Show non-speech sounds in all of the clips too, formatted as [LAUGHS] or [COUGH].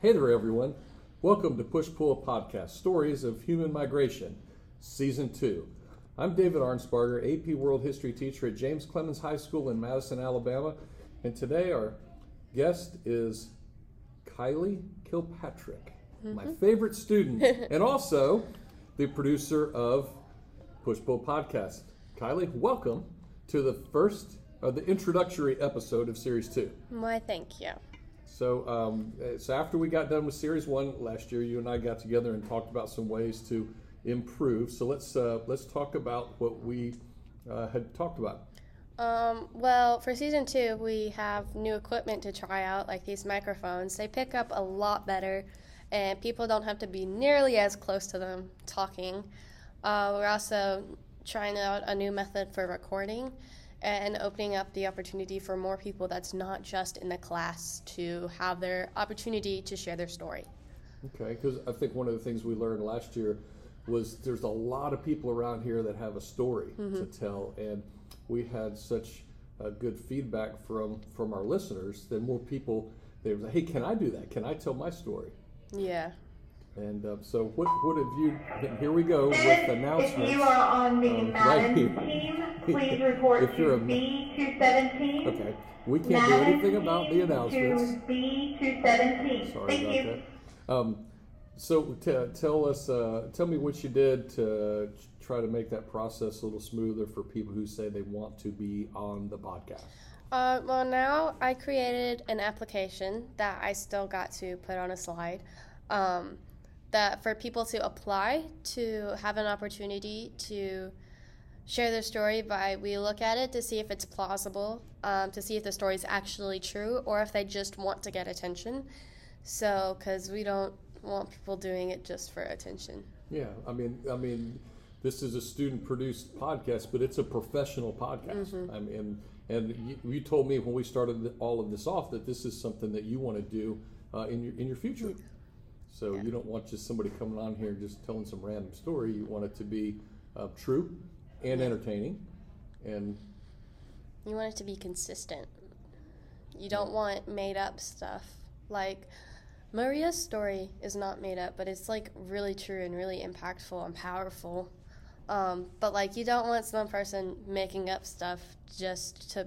Hey there, everyone. Welcome to Push Pull Podcast Stories of Human Migration, Season 2. I'm David Arnsparger, AP World History teacher at James Clemens High School in Madison, Alabama. And today our guest is Kylie Kilpatrick, my favorite student, [LAUGHS] and also the producer of Push Pull Podcast. Kylie, welcome to the first, uh, the introductory episode of Series 2. Why, thank you. So, um, so after we got done with series one last year, you and I got together and talked about some ways to improve. So let's uh, let's talk about what we uh, had talked about. Um, well, for season two, we have new equipment to try out, like these microphones. They pick up a lot better, and people don't have to be nearly as close to them talking. Uh, we're also trying out a new method for recording and opening up the opportunity for more people that's not just in the class to have their opportunity to share their story. Okay, because I think one of the things we learned last year was there's a lot of people around here that have a story to tell, and we had such uh, good feedback from from our listeners that more people they were like, "Hey, can I do that? Can I tell my story?" Yeah. And uh, so, what what have you? Here we go with If announcements. you are on the um, Madden right here. team, [LAUGHS] please report If you're to a- B217. Okay, we can't do anything about the announcements. B217. Sorry Thank about you. that. Um, so t- tell us, uh, tell me what you did to try to make that process a little smoother for people who say they want to be on the podcast. Uh, well, now I created an application that I still got to put on a slide. Um, that for people to apply to have an opportunity to share their story by we look at it to see if it's plausible, um, to see if the story is actually true, or if they just want to get attention. So, because we don't want people doing it just for attention. Yeah, I mean, I mean, this is a student-produced podcast, but it's a professional podcast. I mean, and you, you told me when we started all of this off that this is something that you want to do uh, in your in your future. So you don't want just somebody coming on here and just telling some random story. You want it to be uh, true and entertaining, and You want it to be consistent. You don't want made up stuff. Like Maria's story is not made up, but it's like really true and really impactful and powerful. Um, but like you don't want some person making up stuff just to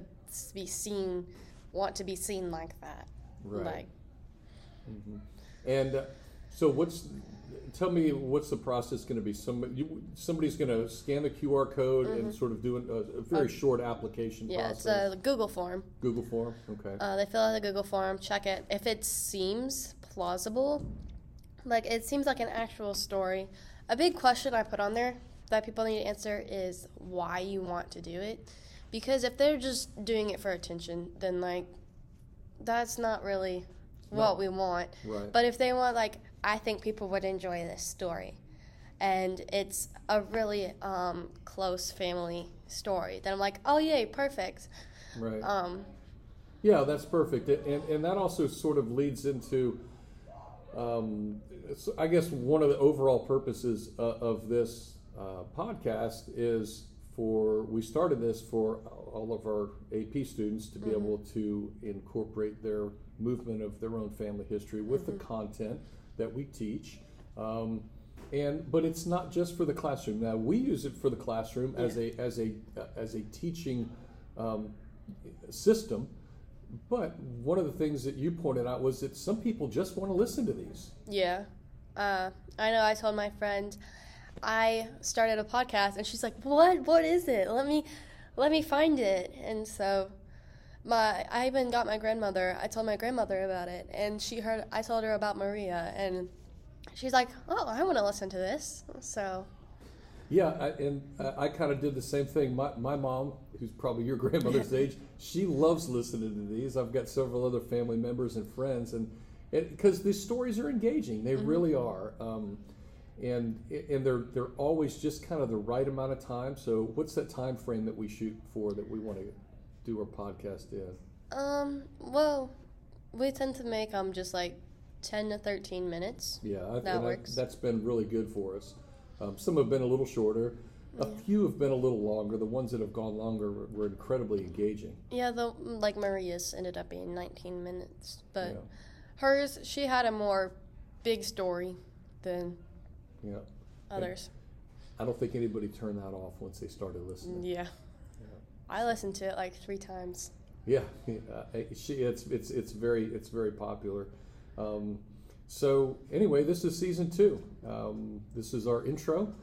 be seen, want to be seen like that. Right. Like and uh, so what's tell me what's the process going to be? Somebody you, somebody's going to scan the QR code and sort of do an, a, a very short application Mm-hmm. yeah, it's a Google form. Google form. Okay. Uh, they fill out the Google form, check it. If it seems plausible, like it seems like an actual story, a big question I put on there that people need to answer is why you want to do it. Because if they're just doing it for attention, then like that's not really what we want. Right. But if they want, like, I think people would enjoy this story, and it's a really um, close family story, then I'm like, oh yay, perfect. Right. Um, Yeah, that's perfect, and and that also sort of leads into, um, I guess one of the overall purposes uh, of this uh, podcast is for we started this for all of our AP students to be able to incorporate their movement of their own family history with the content that we teach. Um, and but it's not just for the classroom. Now we use it for the classroom as a as a as a teaching um, system. But one of the things that you pointed out was that some people just want to listen to these. Yeah. Uh, I know I told my friend I started a podcast and she's like, "What? What is it? Let me let me find it." And so my I even got my grandmother. I told my grandmother about it and she heard I told her about Maria and she's like, "Oh, I want to listen to this." So, Yeah, I, and uh, I kind of did the same thing. My, my mom, who's probably your grandmother's age, she loves listening to these. I've got several other family members and friends, and because these stories are engaging, they really are. Um, and and they're they're always just kind of the right amount of time. So, what's that time frame that we shoot for that we want to do our podcast in? um, well, we tend to make them just like 10 to 13 minutes. Yeah, I, That and I- works. that's been really good for us. Um, some have been a little shorter. A few have been a little longer. The ones that have gone longer were, were incredibly engaging. Yeah, the like Maria's ended up being 19 minutes, but Yeah. Hers, she had a more big story than Yeah. others. I don't think anybody turned that off once they started listening. Yeah. I listened to it like three times. Yeah, uh, she, it's it's it's very it's very popular. Um, so anyway, this is season two. Um, this is our intro,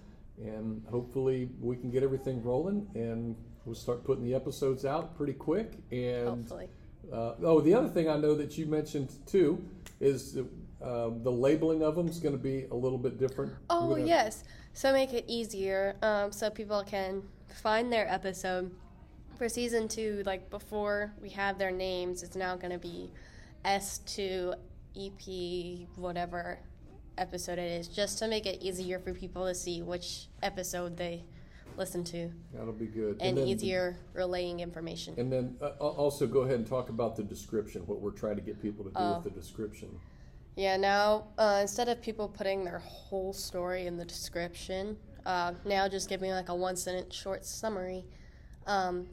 and hopefully we can get everything rolling, and we'll start putting the episodes out pretty quick. And Hopefully. uh, oh, the other thing I know that you mentioned too is that, uh, the labeling of them is going to be a little bit different. Oh gonna- yes, so make it easier, um, so people can find their episode for season two. Like before we have their names, it's now going to be S two EP whatever episode it is, just to make it easier for people to see which episode they listen to, That'll be good. and, then- easier relaying information. And then uh, also go ahead and talk about the description, what we're trying to get people to do Oh. with the description. Yeah, now uh, instead of people putting their whole story in the description, uh, now just giving like a one sentence short summary um,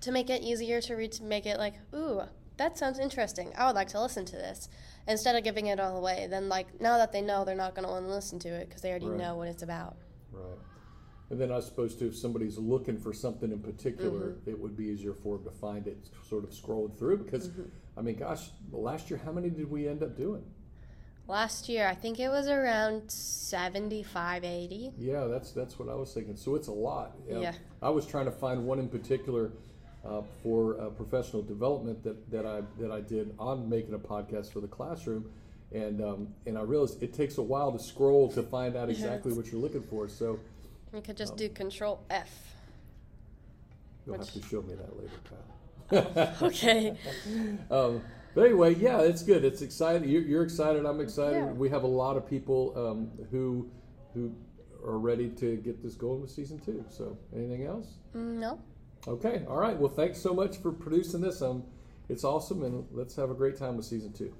to make it easier to read, to make it like, ooh, that sounds interesting. I would like to listen to this. Instead of giving it all away, then like now that they know, they're not going to want to listen to it because they already Right. know what it's about. Right. And then I suppose too, if somebody's looking for something in particular, Mm-hmm. it would be easier for them to find it, sort of scrolling through. Because, Mm-hmm. I mean, gosh, last year, how many did we end up doing? Last year, I think it was around 75, 80. Yeah, that's that's what I was thinking. So it's a lot. Yeah. I was trying to find one in particular uh, for uh, professional development that, that I that I did on making a podcast for the classroom, and um, and I realized it takes a while to scroll to find out exactly what you're looking for. So You could just do Control F. you'll Which- have to show me that later, Pat. [LAUGHS] Okay. [LAUGHS] Um, but anyway, yeah, it's good. It's exciting. You're, you're excited. I'm excited. Yeah. We have a lot of people um, who who are ready to get this going with season two. So, anything else? Mm, no? Okay. All right. Well, thanks so much for producing this. Um, it's awesome, and let's have a great time with season two.